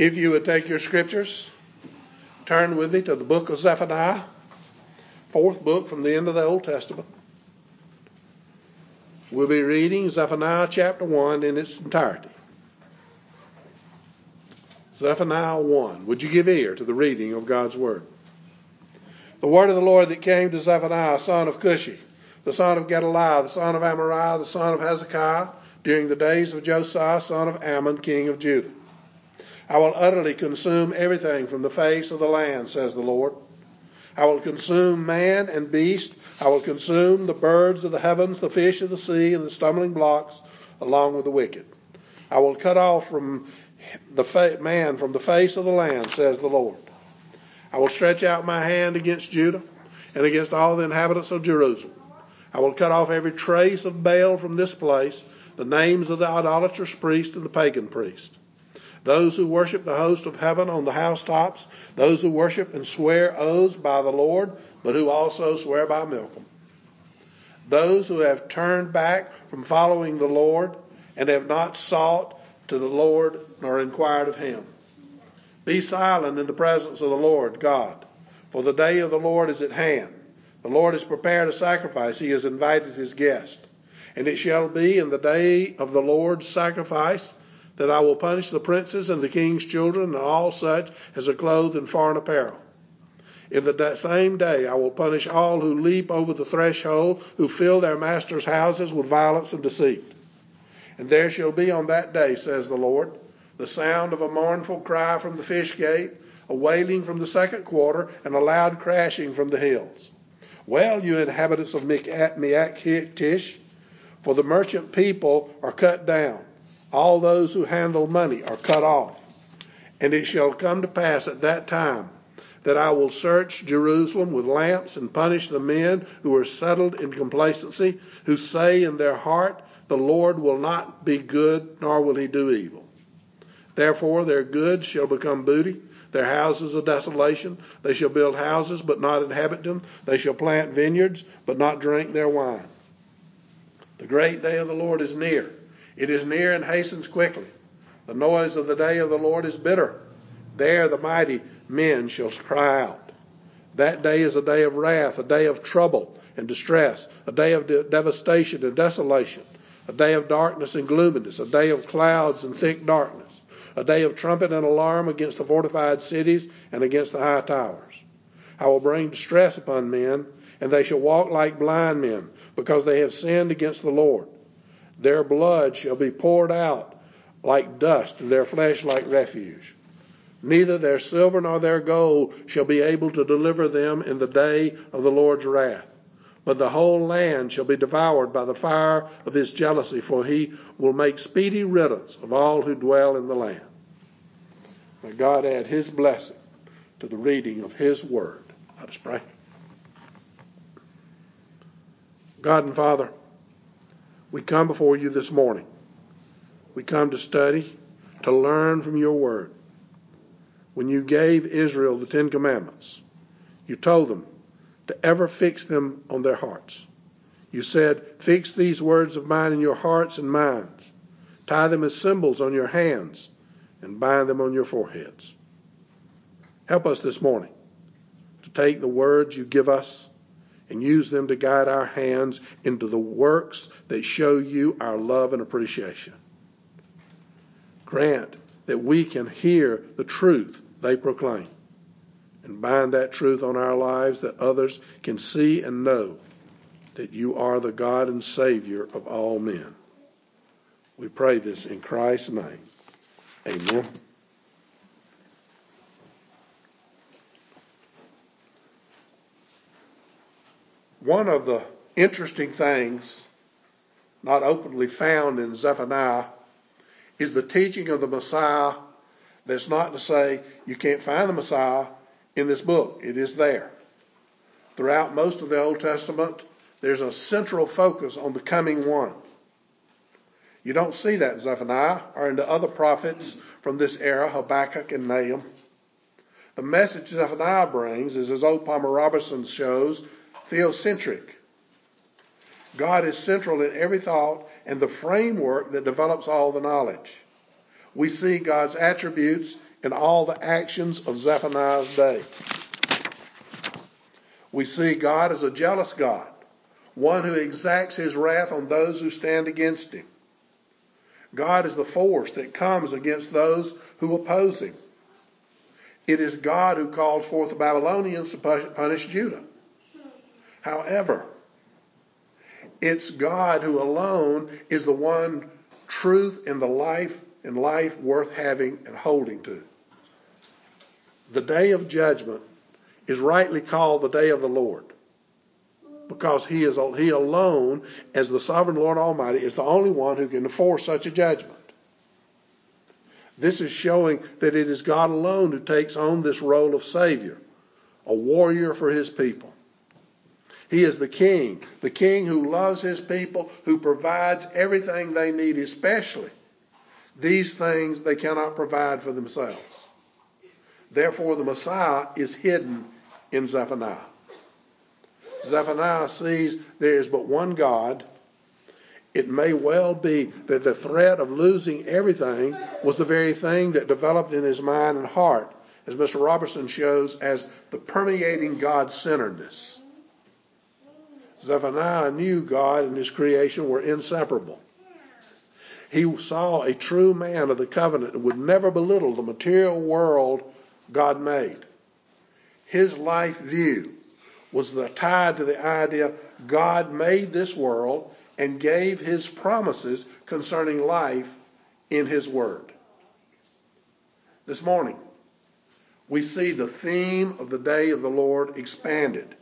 If you would take your scriptures, turn with me to the book of Zephaniah, fourth book from the end of the Old Testament. We'll be reading Zephaniah chapter 1 in its entirety. Zephaniah 1. Would you give ear to the reading of God's word? The word of the Lord that came to Zephaniah, son of Cushi, the son of Gedaliah, the son of Amariah, the son of Hezekiah, during the days of Josiah, son of Amon, king of Judah. I will utterly consume everything from the face of the land, says the Lord. I will consume man and beast. I will consume the birds of the heavens, the fish of the sea, and the stumbling blocks, along with the wicked. I will cut off from the fa- man from the face of the land, says the Lord. I will stretch out my hand against Judah and against all the inhabitants of Jerusalem. I will cut off every trace of Baal from this place, the names of the idolatrous priest and the pagan priest those who worship the host of heaven on the housetops, those who worship and swear oaths by the Lord, but who also swear by Milcom. Those who have turned back from following the Lord and have not sought to the Lord nor inquired of him. Be silent in the presence of the Lord God, for the day of the Lord is at hand. The Lord has prepared a sacrifice, he has invited his guest. And it shall be in the day of the Lord's sacrifice that I will punish the princes and the king's children and all such as are clothed in foreign apparel. In the same day I will punish all who leap over the threshold, who fill their masters' houses with violence and deceit. And there shall be on that day, says the Lord, the sound of a mournful cry from the fish gate, a wailing from the second quarter, and a loud crashing from the hills. Well, you inhabitants of Maktesh for the merchant people are cut down all those who handle money are cut off. And it shall come to pass at that time that I will search Jerusalem with lamps and punish the men who are settled in complacency, who say in their heart, The Lord will not be good, nor will he do evil. Therefore their goods shall become booty, their houses a desolation. They shall build houses, but not inhabit them. They shall plant vineyards, but not drink their wine. The great day of the Lord is near. It is near and hastens quickly. The noise of the day of the Lord is bitter. There the mighty men shall cry out. That day is a day of wrath, a day of trouble and distress, a day of de- devastation and desolation, a day of darkness and gloominess, a day of clouds and thick darkness, a day of trumpet and alarm against the fortified cities and against the high towers. I will bring distress upon men, and they shall walk like blind men, because they have sinned against the Lord. Their blood shall be poured out like dust, and their flesh like refuse. Neither their silver nor their gold shall be able to deliver them in the day of the Lord's wrath. But the whole land shall be devoured by the fire of his jealousy, for he will make speedy riddance of all who dwell in the land. May God add his blessing to the reading of his word. Let us pray. God and Father, we come before you this morning. We come to study, to learn from your word. When you gave Israel the Ten Commandments, you told them to ever fix them on their hearts. You said, Fix these words of mine in your hearts and minds. Tie them as symbols on your hands and bind them on your foreheads. Help us this morning to take the words you give us and use them to guide our hands into the works that show you our love and appreciation. Grant that we can hear the truth they proclaim and bind that truth on our lives that others can see and know that you are the God and Savior of all men. We pray this in Christ's name. Amen. One of the interesting things not openly found in Zephaniah is the teaching of the Messiah. That's not to say you can't find the Messiah in this book. It is there. Throughout most of the Old Testament, there's a central focus on the coming one. You don't see that in Zephaniah or in the other prophets from this era, Habakkuk and Nahum. The message Zephaniah brings is, as O. Palmer Robertson shows, theocentric. God is central in every thought and the framework that develops all the knowledge. We see God's attributes in all the actions of Zephaniah's day. We see God as a jealous God, one who exacts his wrath on those who stand against him. God is the force that comes against those who oppose him. It is God who calls forth the Babylonians to punish Judah. However, it's God who alone is the one truth in the life and life worth having and holding to. The day of judgment is rightly called the day of the Lord because he is he alone as the sovereign Lord Almighty is the only one who can enforce such a judgment. This is showing that it is God alone who takes on this role of savior, a warrior for his people. He is the king, the king who loves his people, who provides everything they need, especially these things they cannot provide for themselves. Therefore, the Messiah is hidden in Zephaniah. Zephaniah sees there is but one God. It may well be that the threat of losing everything was the very thing that developed in his mind and heart, as Mr. Robertson shows, as the permeating God centeredness. Zephaniah knew God and his creation were inseparable. He saw a true man of the covenant and would never belittle the material world God made. His life view was tied to the idea God made this world and gave his promises concerning life in his word. This morning, we see the theme of the day of the Lord expanded,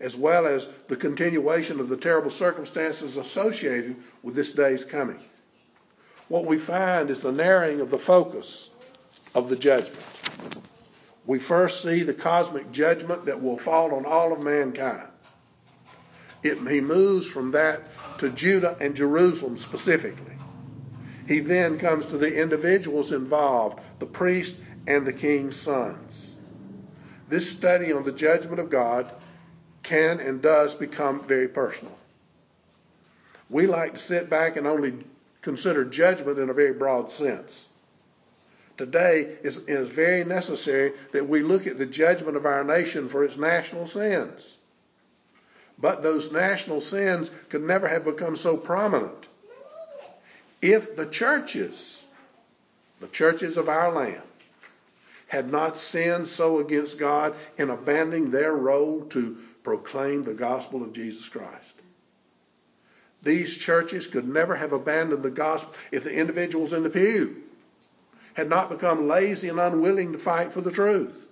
as well as the continuation of the terrible circumstances associated with this day's coming. What we find is the narrowing of the focus of the judgment we first see the cosmic judgment that will fall on all of mankind. It, he moves from that to Judah and Jerusalem specifically. He then comes to the individuals involved, the priest and the king's sons. This study on the judgment of God can and does become very personal. We like to sit back and only consider judgment in a very broad sense today is, is very necessary that we look at the judgment of our nation for its national sins. But those national sins could never have become so prominent if the churches, the churches of our land, had not sinned so against God in abandoning their role to proclaim the gospel of Jesus Christ. These churches could never have abandoned the gospel if the individuals in the pew had not become lazy and unwilling to fight for the truth.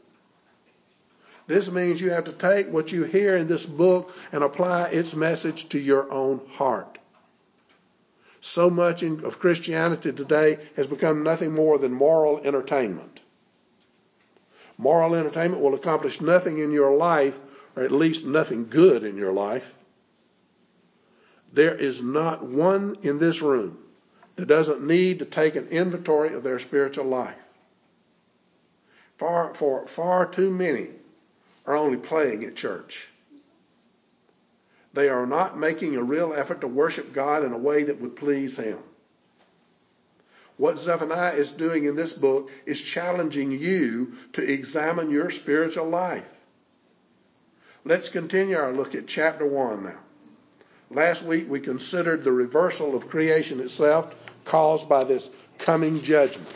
This means you have to take what you hear in this book and apply its message to your own heart. So much of Christianity today has become nothing more than moral entertainment. Moral entertainment will accomplish nothing in your life, or at least nothing good in your life. There is not one in this room that doesn't need to take an inventory of their spiritual life. Far, for far too many are only playing at church. They are not making a real effort to worship God in a way that would please Him. What Zephaniah is doing in this book is challenging you to examine your spiritual life. Let's continue our look at chapter 1 now. Last week we considered the reversal of creation itself caused by this coming judgment.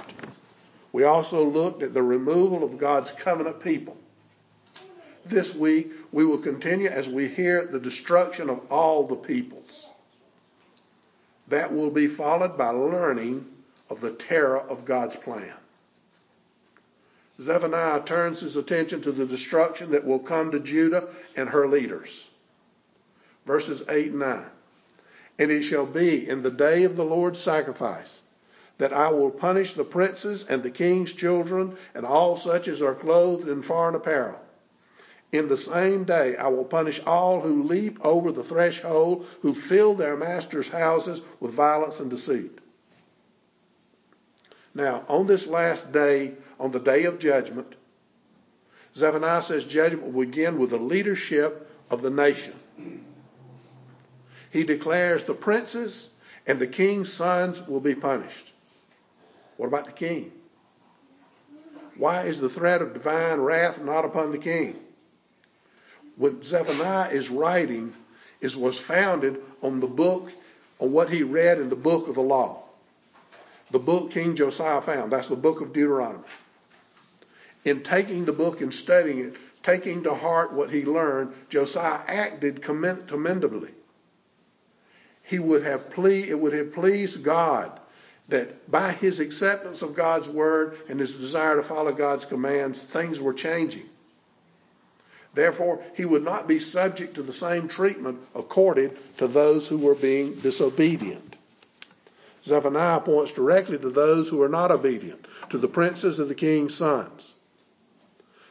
We also looked at the removal of God's covenant people. This week, we will continue as we hear the destruction of all the peoples. That will be followed by learning of the terror of God's plan. Zephaniah turns his attention to the destruction that will come to Judah and her leaders. Verses 8 and 9. And it shall be in the day of the Lord's sacrifice that I will punish the princes and the king's children and all such as are clothed in foreign apparel. In the same day I will punish all who leap over the threshold, who fill their masters' houses with violence and deceit. Now, on this last day, on the day of judgment, Zephaniah says judgment will begin with the leadership of the nation he declares the princes and the king's sons will be punished. What about the king? Why is the threat of divine wrath not upon the king? What Zephaniah is writing is was founded on the book, on what he read in the book of the law. The book King Josiah found. That's the book of Deuteronomy. In taking the book and studying it, taking to heart what he learned, Josiah acted commendably. He would have it would have pleased God that by his acceptance of God's word and his desire to follow God's commands, things were changing. Therefore, he would not be subject to the same treatment accorded to those who were being disobedient. Zephaniah points directly to those who are not obedient, to the princes of the king's sons.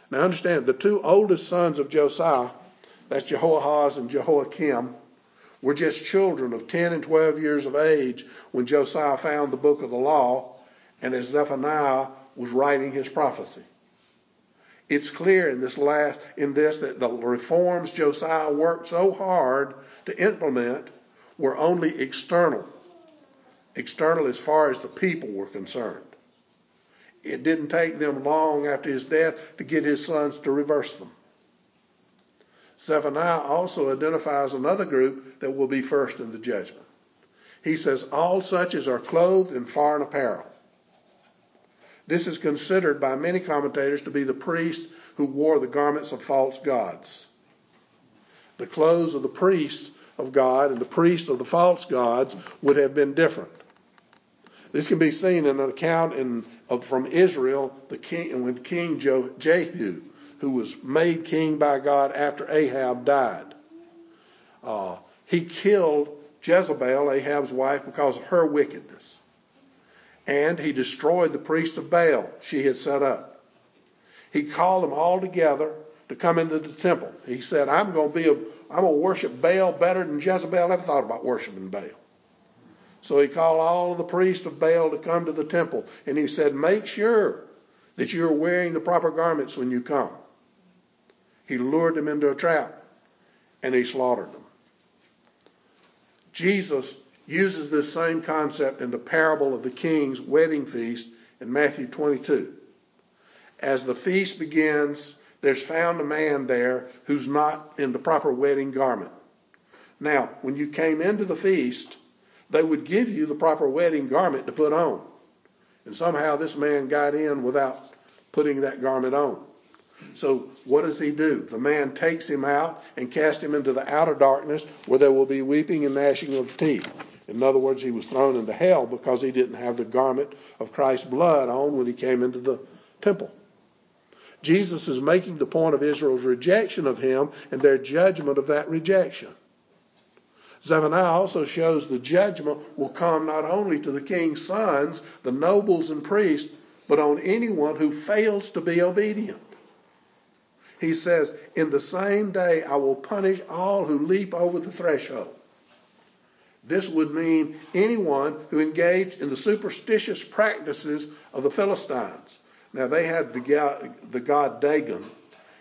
Now understand, the two oldest sons of Josiah, that's Jehoahaz and Jehoiakim, were just children of 10 and 12 years of age when Josiah found the book of the law and as Zephaniah was writing his prophecy. It's clear in this last in this that the reforms Josiah worked so hard to implement were only external. External as far as the people were concerned. It didn't take them long after his death to get his sons to reverse them. Zephaniah also identifies another group that will be first in the judgment. He says, All such as are clothed in foreign apparel. This is considered by many commentators to be the priest who wore the garments of false gods. The clothes of the priest of God and the priest of the false gods would have been different. This can be seen in an account in, of, from Israel, the king, when King Jehu who was made king by God after Ahab died. Uh, he killed Jezebel, Ahab's wife, because of her wickedness. And he destroyed the priest of Baal she had set up. He called them all together to come into the temple. He said, I'm going to be a, I'm going to worship Baal better than Jezebel ever thought about worshiping Baal. So he called all of the priests of Baal to come to the temple. And he said, Make sure that you're wearing the proper garments when you come. He lured them into a trap and he slaughtered them. Jesus uses this same concept in the parable of the king's wedding feast in Matthew 22. As the feast begins, there's found a man there who's not in the proper wedding garment. Now, when you came into the feast, they would give you the proper wedding garment to put on. And somehow this man got in without putting that garment on. So what does he do? The man takes him out and casts him into the outer darkness where there will be weeping and gnashing of teeth. In other words, he was thrown into hell because he didn't have the garment of Christ's blood on when he came into the temple. Jesus is making the point of Israel's rejection of him and their judgment of that rejection. Zephaniah also shows the judgment will come not only to the king's sons, the nobles and priests, but on anyone who fails to be obedient. He says, In the same day I will punish all who leap over the threshold. This would mean anyone who engaged in the superstitious practices of the Philistines. Now, they had the god, the god Dagon.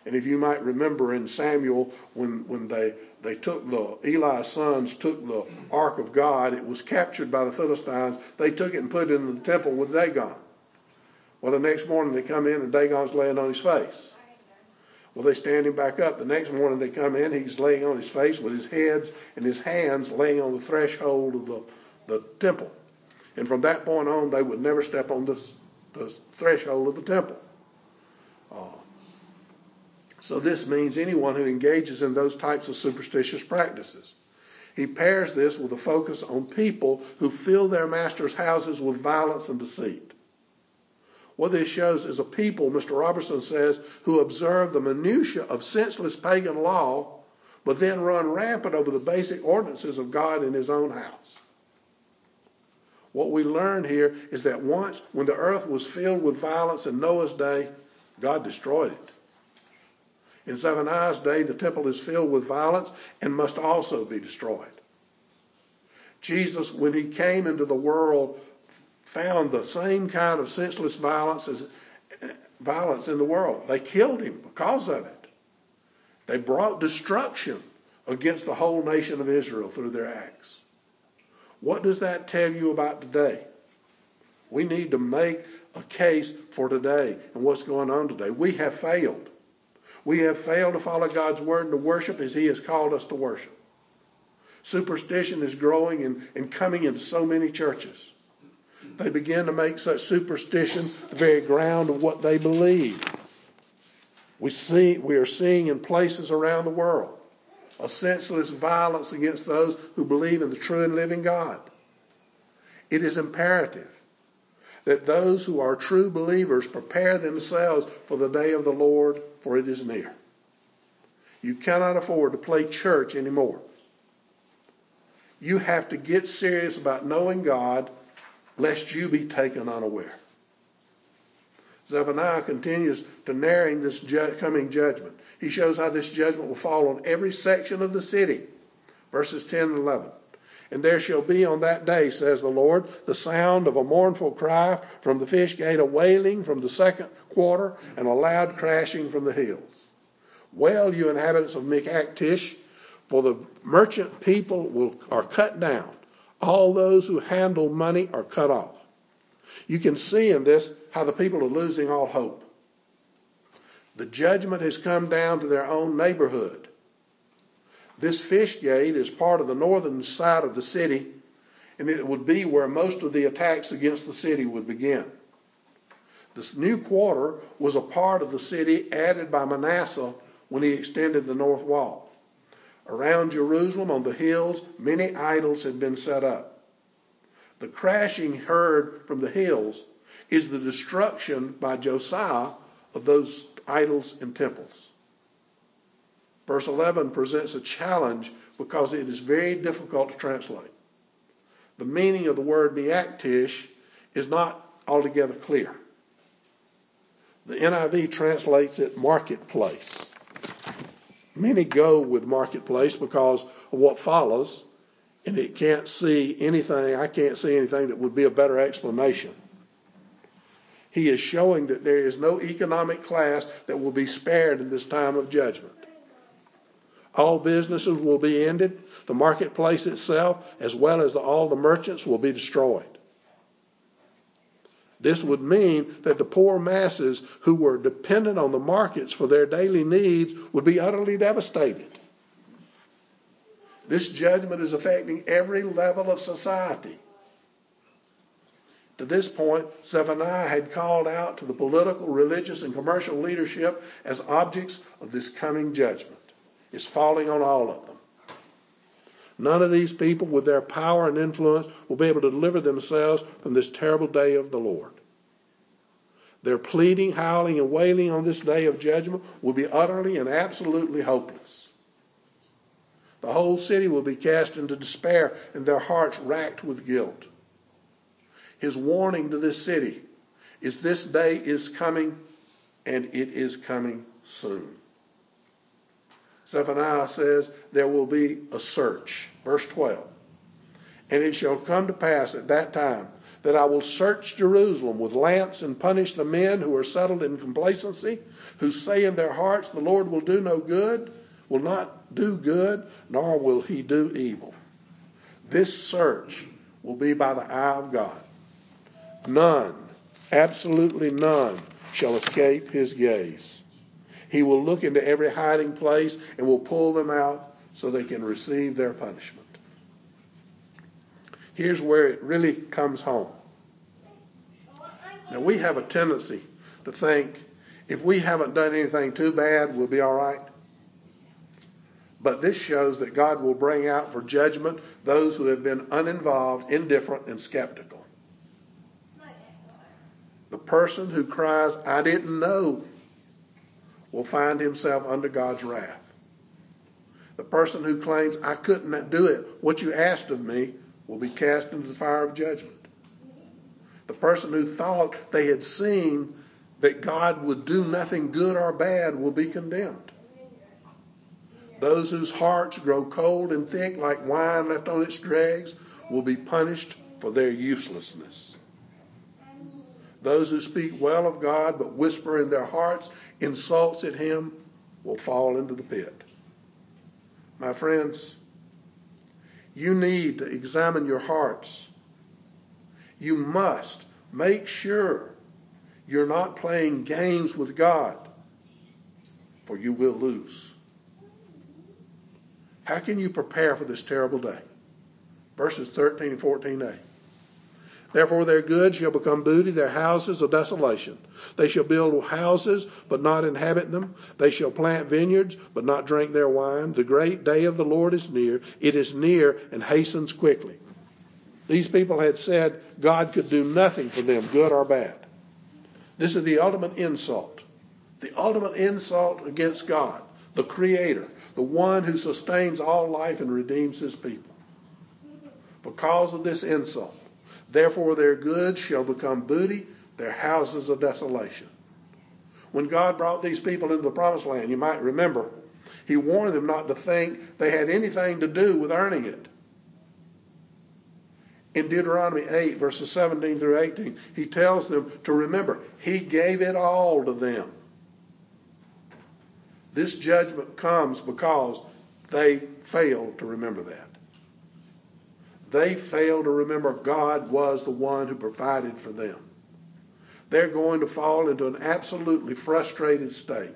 And if you might remember in Samuel, when, when they, they took the, Eli's sons took the ark of God, it was captured by the Philistines. They took it and put it in the temple with Dagon. Well, the next morning they come in and Dagon's laying on his face. Well, they stand him back up. The next morning they come in, he's laying on his face with his heads and his hands laying on the threshold of the, the temple. And from that point on, they would never step on the, the threshold of the temple. Uh, so this means anyone who engages in those types of superstitious practices. He pairs this with a focus on people who fill their master's houses with violence and deceit. What this shows is a people, Mr. Robertson says, who observe the minutiae of senseless pagan law, but then run rampant over the basic ordinances of God in his own house. What we learn here is that once, when the earth was filled with violence in Noah's day, God destroyed it. In Zephaniah's day, the temple is filled with violence and must also be destroyed. Jesus, when he came into the world, found the same kind of senseless violence as violence in the world. They killed him because of it. They brought destruction against the whole nation of Israel through their acts. What does that tell you about today? We need to make a case for today and what's going on today. We have failed. We have failed to follow God's word and to worship as He has called us to worship. Superstition is growing and, and coming into so many churches. They begin to make such superstition the very ground of what they believe. We see we are seeing in places around the world a senseless violence against those who believe in the true and living God. It is imperative that those who are true believers prepare themselves for the day of the Lord, for it is near. You cannot afford to play church anymore. You have to get serious about knowing God, lest you be taken unaware. Zephaniah continues to narrate this ju- coming judgment. He shows how this judgment will fall on every section of the city. Verses 10 and 11. And there shall be on that day, says the Lord, the sound of a mournful cry from the fish gate, a wailing from the second quarter, and a loud crashing from the hills. Well, you inhabitants of Michmash, for the merchant people will, are cut down. All those who handle money are cut off. You can see in this how the people are losing all hope. The judgment has come down to their own neighborhood. This fish gate is part of the northern side of the city, and it would be where most of the attacks against the city would begin. This new quarter was a part of the city added by Manasseh when he extended the north wall. Around Jerusalem on the hills, many idols had been set up. The crashing heard from the hills is the destruction by Josiah of those idols and temples. Verse 11 presents a challenge because it is very difficult to translate. The meaning of the word Maktesh is not altogether clear. The NIV translates it marketplace. Many go with marketplace because of what follows, and it can't see anything, I can't see anything that would be a better explanation. He is showing that there is no economic class that will be spared in this time of judgment. All businesses will be ended. The marketplace itself, as well as the, all the merchants, will be destroyed. This would mean that the poor masses who were dependent on the markets for their daily needs would be utterly devastated. This judgment is affecting every level of society. To this point, Zephaniah had called out to the political, religious, and commercial leadership as objects of this coming judgment. It's falling on all of them. None of these people, with their power and influence, will be able to deliver themselves from this terrible day of the Lord. Their pleading, howling, and wailing on this day of judgment will be utterly and absolutely hopeless. The whole city will be cast into despair and their hearts racked with guilt. His warning to this city is this day is coming and it is coming soon. Zephaniah says there will be a search. Verse 12. And it shall come to pass at that time that I will search Jerusalem with lamps and punish the men who are settled in complacency, who say in their hearts, The Lord will do no good, will not do good, nor will he do evil. This search will be by the eye of God. None, absolutely none, shall escape his gaze. He will look into every hiding place and will pull them out so they can receive their punishment. Here's where it really comes home. Now, we have a tendency to think if we haven't done anything too bad, we'll be all right. But this shows that God will bring out for judgment those who have been uninvolved, indifferent, and skeptical. The person who cries, I didn't know, will find himself under God's wrath. The person who claims, I couldn't do it, what you asked of me, will be cast into the fire of judgment. The person who thought they had seen that God would do nothing good or bad will be condemned. Those whose hearts grow cold and thick like wine left on its dregs will be punished for their uselessness. Those who speak well of God but whisper in their hearts insults at Him will fall into the pit. My friends, you need to examine your hearts. You must make sure You're not playing games with God, for you will lose. How can you prepare for this terrible day? Verses 13 and 14a. Therefore their goods shall become booty, their houses a desolation. They shall build houses, but not inhabit them. They shall plant vineyards, but not drink their wine. The great day of the Lord is near. It is near and hastens quickly. These people had said God could do nothing for them, good or bad. This is the ultimate insult. The ultimate insult against God, the Creator, the one who sustains all life and redeems his people. Because of this insult, therefore their goods shall become booty, their houses a desolation. When God brought these people into the promised land, you might remember, he warned them not to think they had anything to do with earning it. In Deuteronomy 8, verses 17 through 18, he tells them to remember, he gave it all to them. This judgment comes because they failed to remember that. They fail to remember God was the one who provided for them. They're going to fall into an absolutely frustrated state.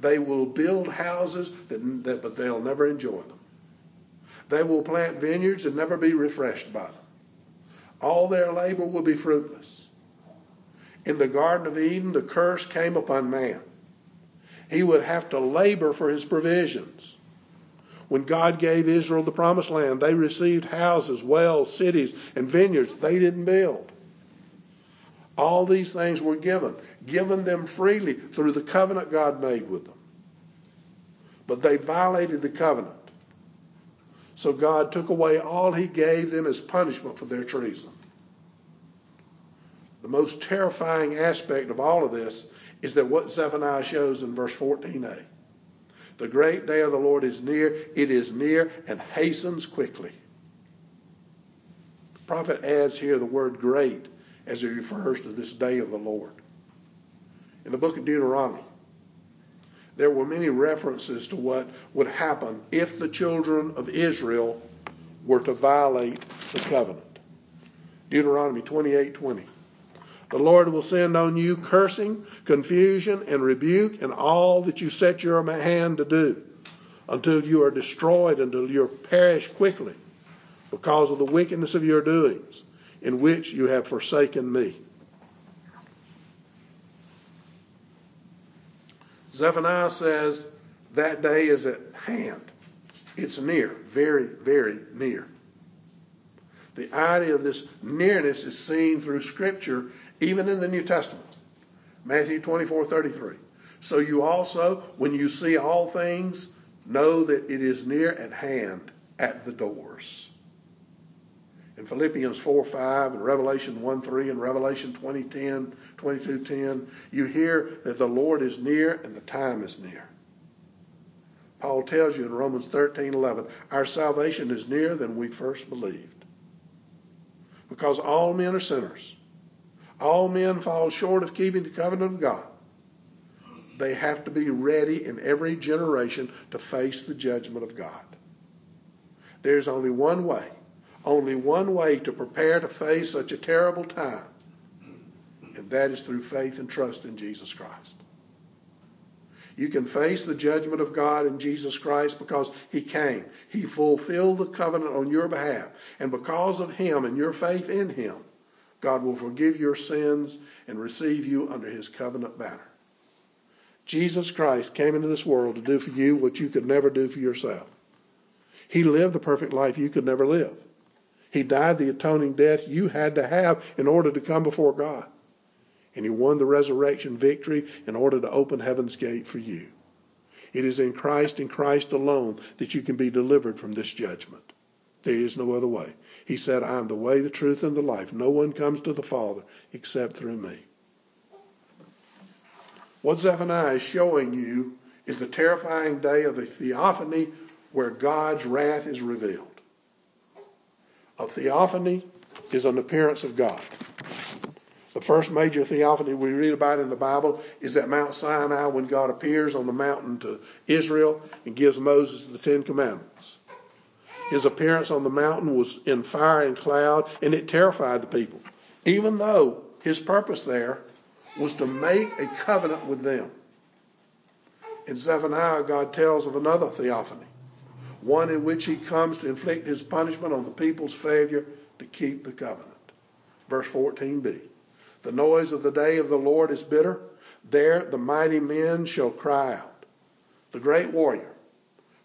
They will build houses, that, that, but they'll never enjoy them. They will plant vineyards and never be refreshed by them. All their labor will be fruitless. In the Garden of Eden, the curse came upon man he would have to labor for his provisions. When God gave Israel the promised land, they received houses, wells, cities, and vineyards they didn't build. All these things were given, given them freely through the covenant God made with them. But they violated the covenant. So God took away all he gave them as punishment for their treason. The most terrifying aspect of all of this is that what Zephaniah shows in verse 14a. The great day of the Lord is near, it is near and hastens quickly. The prophet adds here the word great as he refers to this day of the Lord. In the book of Deuteronomy, there were many references to what would happen if the children of Israel were to violate the covenant. Deuteronomy 28:20. The Lord will send on you cursing, confusion, and rebuke and all that you set your hand to do until you are destroyed, until you perish quickly because of the wickedness of your doings in which you have forsaken me. Zephaniah says that day is at hand. It's near, very, very near. The idea of this nearness is seen through Scripture even in the New Testament. Matthew 24 33. So you also, when you see all things, know that it is near at hand at the doors. In Philippians 4 5 and Revelation 1 3 and Revelation 20 10, 22 10, you hear that the Lord is near and the time is near. Paul tells you in Romans 13 11, our salvation is nearer than we first believed. Because all men are sinners all men fall short of keeping the covenant of God. They have to be ready in every generation to face the judgment of God. There's only one way, only one way to prepare to face such a terrible time, and that is through faith and trust in Jesus Christ. You can face the judgment of God in Jesus Christ because He came. He fulfilled the covenant on your behalf. And because of Him and your faith in Him, God will forgive your sins and receive you under his covenant banner. Jesus Christ came into this world to do for you what you could never do for yourself. He lived the perfect life you could never live. He died the atoning death you had to have in order to come before God. And he won the resurrection victory in order to open heaven's gate for you. It is in Christ and Christ alone that you can be delivered from this judgment. There is no other way. He said, I am the way, the truth, and the life. No one comes to the Father except through me. What Zephaniah is showing you is the terrifying day of the theophany where God's wrath is revealed. A theophany is an appearance of God. The first major theophany we read about in the Bible is at Mount Sinai when God appears on the mountain to Israel and gives Moses the Ten Commandments. His appearance on the mountain was in fire and cloud, and it terrified the people, even though his purpose there was to make a covenant with them. In Zephaniah, God tells of another theophany, one in which he comes to inflict his punishment on the people's failure to keep the covenant. Verse 14b The noise of the day of the Lord is bitter. There the mighty men shall cry out. The great warrior,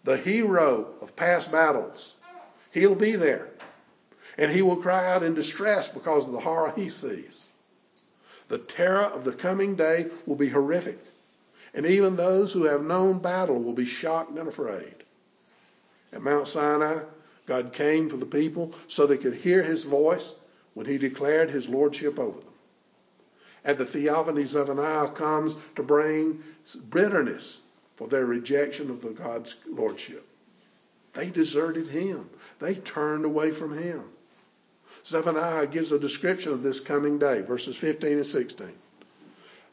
the hero of past battles, he'll be there. And he will cry out in distress because of the horror he sees. The terror of the coming day will be horrific. And even those who have known battle will be shocked and afraid. At Mount Sinai, God came for the people so they could hear his voice when he declared his lordship over them. And the theophany Zephaniah comes to bring bitterness for their rejection of the God's lordship. They deserted him. They turned away from him. Zephaniah gives a description of this coming day, verses 15 and 16.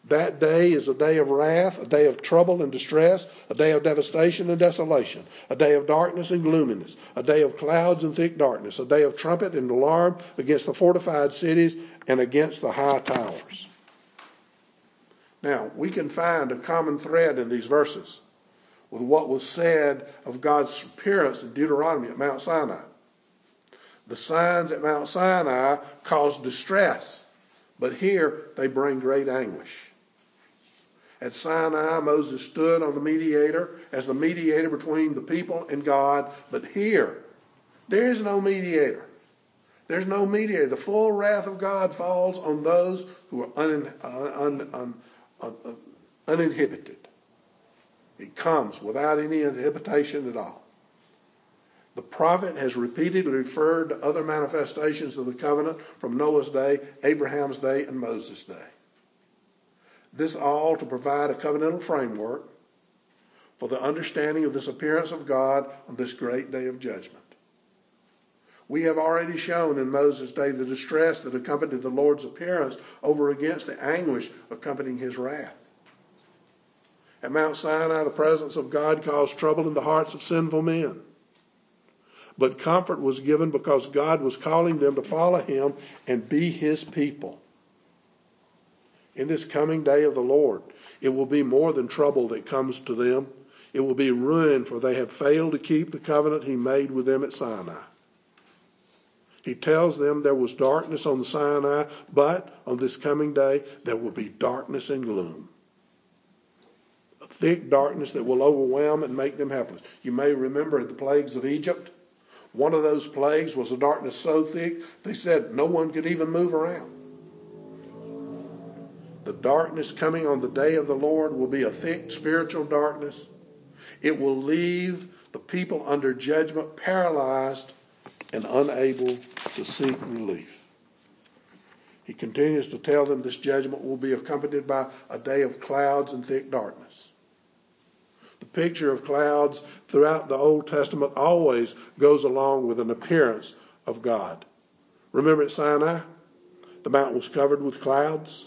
That day is a day of wrath, a day of trouble and distress, a day of devastation and desolation, a day of darkness and gloominess, a day of clouds and thick darkness, a day of trumpet and alarm against the fortified cities and against the high towers. Now, we can find a common thread in these verses with what was said of God's appearance in Deuteronomy at Mount Sinai. The signs at Mount Sinai caused distress, but here they bring great anguish. At Sinai, Moses stood on the mediator as the mediator between the people and God, but here there is no mediator. There's no mediator. The full wrath of God falls on those who are un, un, un, uninhibited. It comes without any inhibition at all. The prophet has repeatedly referred to other manifestations of the covenant from Noah's day, Abraham's day, and Moses' day. This all to provide a covenantal framework for the understanding of this appearance of God on this great day of judgment. We have already shown in Moses' day the distress that accompanied the Lord's appearance over against the anguish accompanying his wrath. At Mount Sinai, the presence of God caused trouble in the hearts of sinful men. But comfort was given because God was calling them to follow him and be his people. In this coming day of the Lord, it will be more than trouble that comes to them. It will be ruin, for they have failed to keep the covenant he made with them at Sinai. He tells them there was darkness on the Sinai, but on this coming day there will be darkness and gloom. Thick darkness that will overwhelm and make them helpless. You may remember the plagues of Egypt. One of those plagues was a darkness so thick they said no one could even move around. The darkness coming on the day of the Lord will be a thick spiritual darkness. It will leave the people under judgment paralyzed and unable to seek relief. He continues to tell them this judgment will be accompanied by a day of clouds and thick darkness. Picture of clouds throughout the Old Testament always goes along with an appearance of God. Remember at Sinai? The mountain was covered with clouds.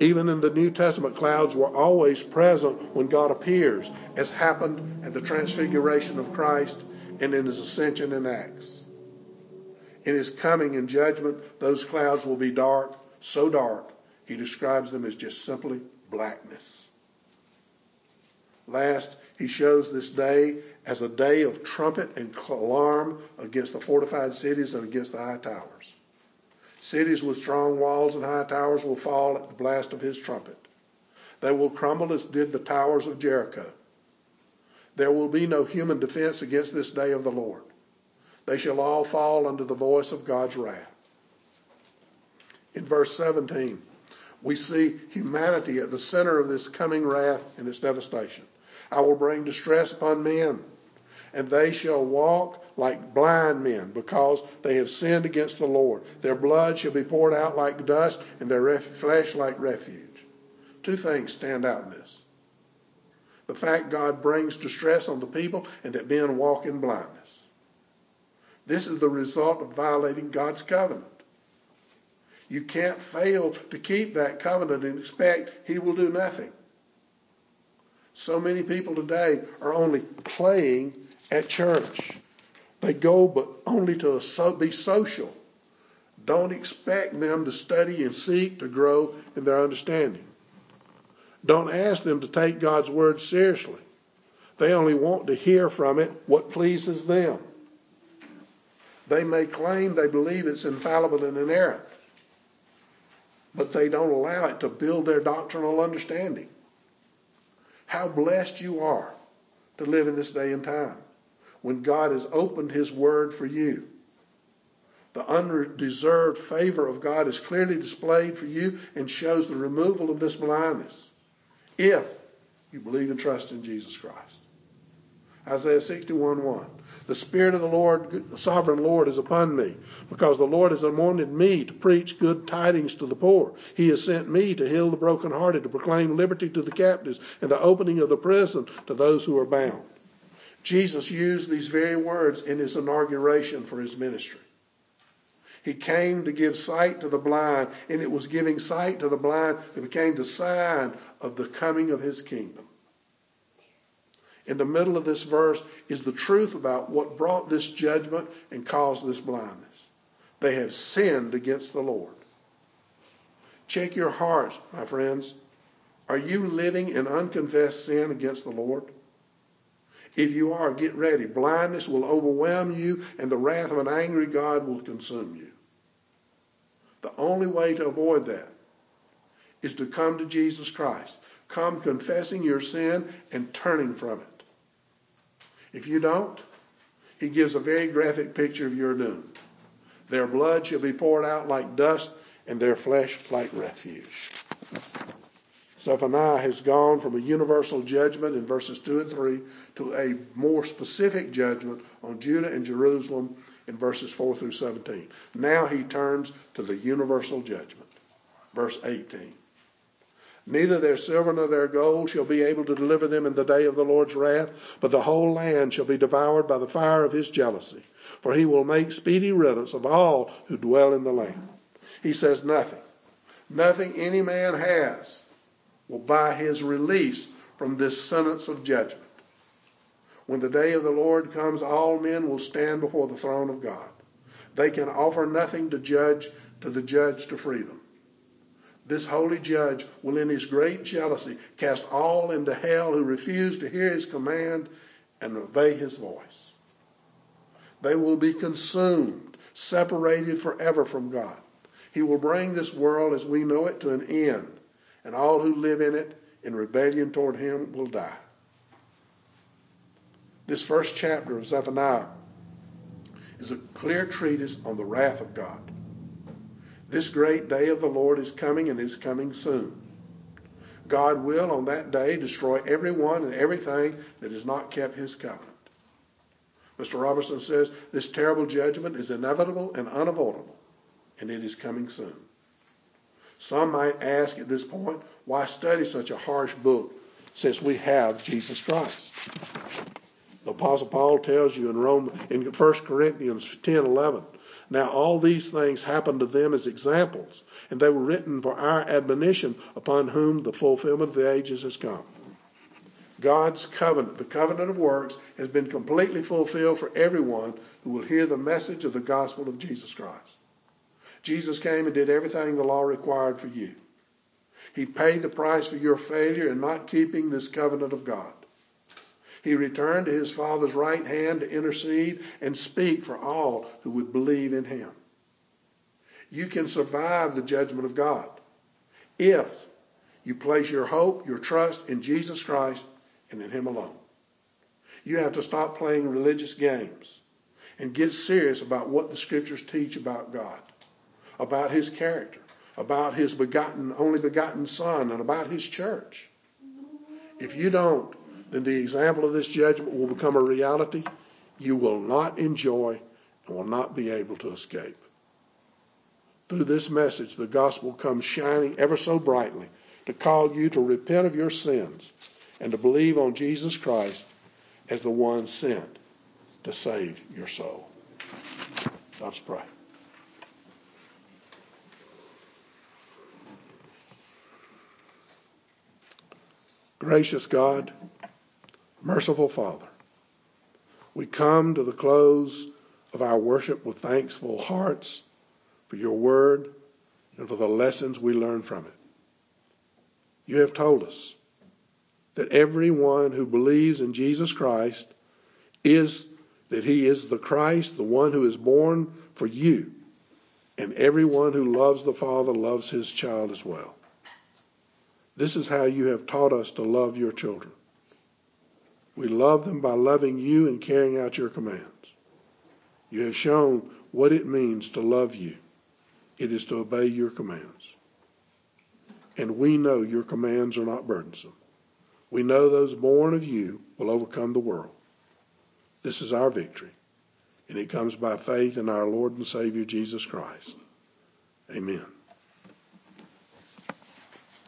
Even in the New Testament, clouds were always present when God appears, as happened at the transfiguration of Christ and in his ascension in Acts. In his coming in judgment, those clouds will be dark, so dark, he describes them as just simply blackness. Last, he shows this day as a day of trumpet and alarm against the fortified cities and against the high towers. Cities with strong walls and high towers will fall at the blast of his trumpet. They will crumble as did the towers of Jericho. There will be no human defense against this day of the Lord. They shall all fall under the voice of God's wrath. In verse 17, we see humanity at the center of this coming wrath and its devastation. I will bring distress upon men, and they shall walk like blind men, because they have sinned against the Lord. Their blood shall be poured out like dust, and their ref- flesh like refuge. Two things stand out in this. The fact God brings distress on the people, and that men walk in blindness. This is the result of violating God's covenant. You can't fail to keep that covenant and expect He will do nothing. So many people today are only playing at church. They go, but only to be social Don't expect them to study and seek to grow in their understanding. Don't ask them to take God's word seriously. They only want to hear from it what pleases them. They may claim they believe it's infallible and inerrant, but they don't allow it to build their doctrinal understanding. How blessed you are to live in this day and time when God has opened His Word for you. The undeserved favor of God is clearly displayed for you and shows the removal of this blindness if you believe and trust in Jesus Christ. Isaiah 61 1. The Spirit of the Lord, sovereign Lord, is upon me, because the Lord has anointed me to preach good tidings to the poor. He has sent me to heal the brokenhearted, to proclaim liberty to the captives, and the opening of the prison to those who are bound. Jesus used these very words in his inauguration for his ministry. He came to give sight to the blind, and it was giving sight to the blind that became the sign of the coming of his kingdom. In the middle of this verse is the truth about what brought this judgment and caused this blindness. They have sinned against the Lord. Check your hearts, my friends. Are you living in unconfessed sin against the Lord? If you are, get ready. Blindness will overwhelm you, and the wrath of an angry God will consume you. The only way to avoid that is to come to Jesus Christ. Come confessing your sin and turning from it. If you don't, he gives a very graphic picture of your doom. Their blood shall be poured out like dust, and their flesh like refuse. Zephaniah has gone from a universal judgment in verses 2 and 3 to a more specific judgment on Judah and Jerusalem in verses 4 through 17. Now he turns to the universal judgment. Verse 18. Neither their silver nor their gold shall be able to deliver them in the day of the Lord's wrath, but the whole land shall be devoured by the fire of his jealousy. For he will make speedy riddance of all who dwell in the land. He says nothing. Nothing any man has will buy his release from this sentence of judgment. When the day of the Lord comes, all men will stand before the throne of God. They can offer nothing to judge to the judge to free them. This holy judge will, in his great jealousy, cast all into hell who refuse to hear his command and obey his voice. They will be consumed, separated forever from God. He will bring this world as we know it to an end, and all who live in it in rebellion toward him will die. This first chapter of Zephaniah is a clear treatise on the wrath of God. This great day of the Lord is coming and is coming soon. God will on that day destroy everyone and everything that has not kept his covenant. Mr. Robertson says this terrible judgment is inevitable and unavoidable, and it is coming soon. Some might ask at this point, why study such a harsh book since we have Jesus Christ? The Apostle Paul tells you in Rome in 1 Corinthians 10 11, now all these things happened to them as examples, and they were written for our admonition upon whom the fulfillment of the ages has come. God's covenant, the covenant of works, has been completely fulfilled for everyone who will hear the message of the gospel of Jesus Christ. Jesus came and did everything the law required for you. He paid the price for your failure in not keeping this covenant of God. He returned to his Father's right hand to intercede and speak for all who would believe in him. You can survive the judgment of God if you place your hope, your trust in Jesus Christ and in him alone. You have to stop playing religious games and get serious about what the scriptures teach about God, about his character, about his begotten, only begotten Son, and about his church. If you don't, then the example of this judgment will become a reality you will not enjoy and will not be able to escape. Through this message, the gospel comes shining ever so brightly to call you to repent of your sins and to believe on Jesus Christ as the one sent to save your soul. Let's pray. Gracious God, Merciful Father, we come to the close of our worship with thankful hearts for your word, and for the lessons we learn from it. You have told us that everyone who believes in Jesus Christ is that he is the Christ, the one who is born for you. And everyone who loves the Father loves his child as well. This is how you have taught us to love your children. We love them by loving you and carrying out your commands. You have shown what it means to love you. It is to obey your commands. And we know your commands are not burdensome. We know those born of you will overcome the world. This is our victory, and it comes by faith in our Lord and Savior Jesus Christ. Amen.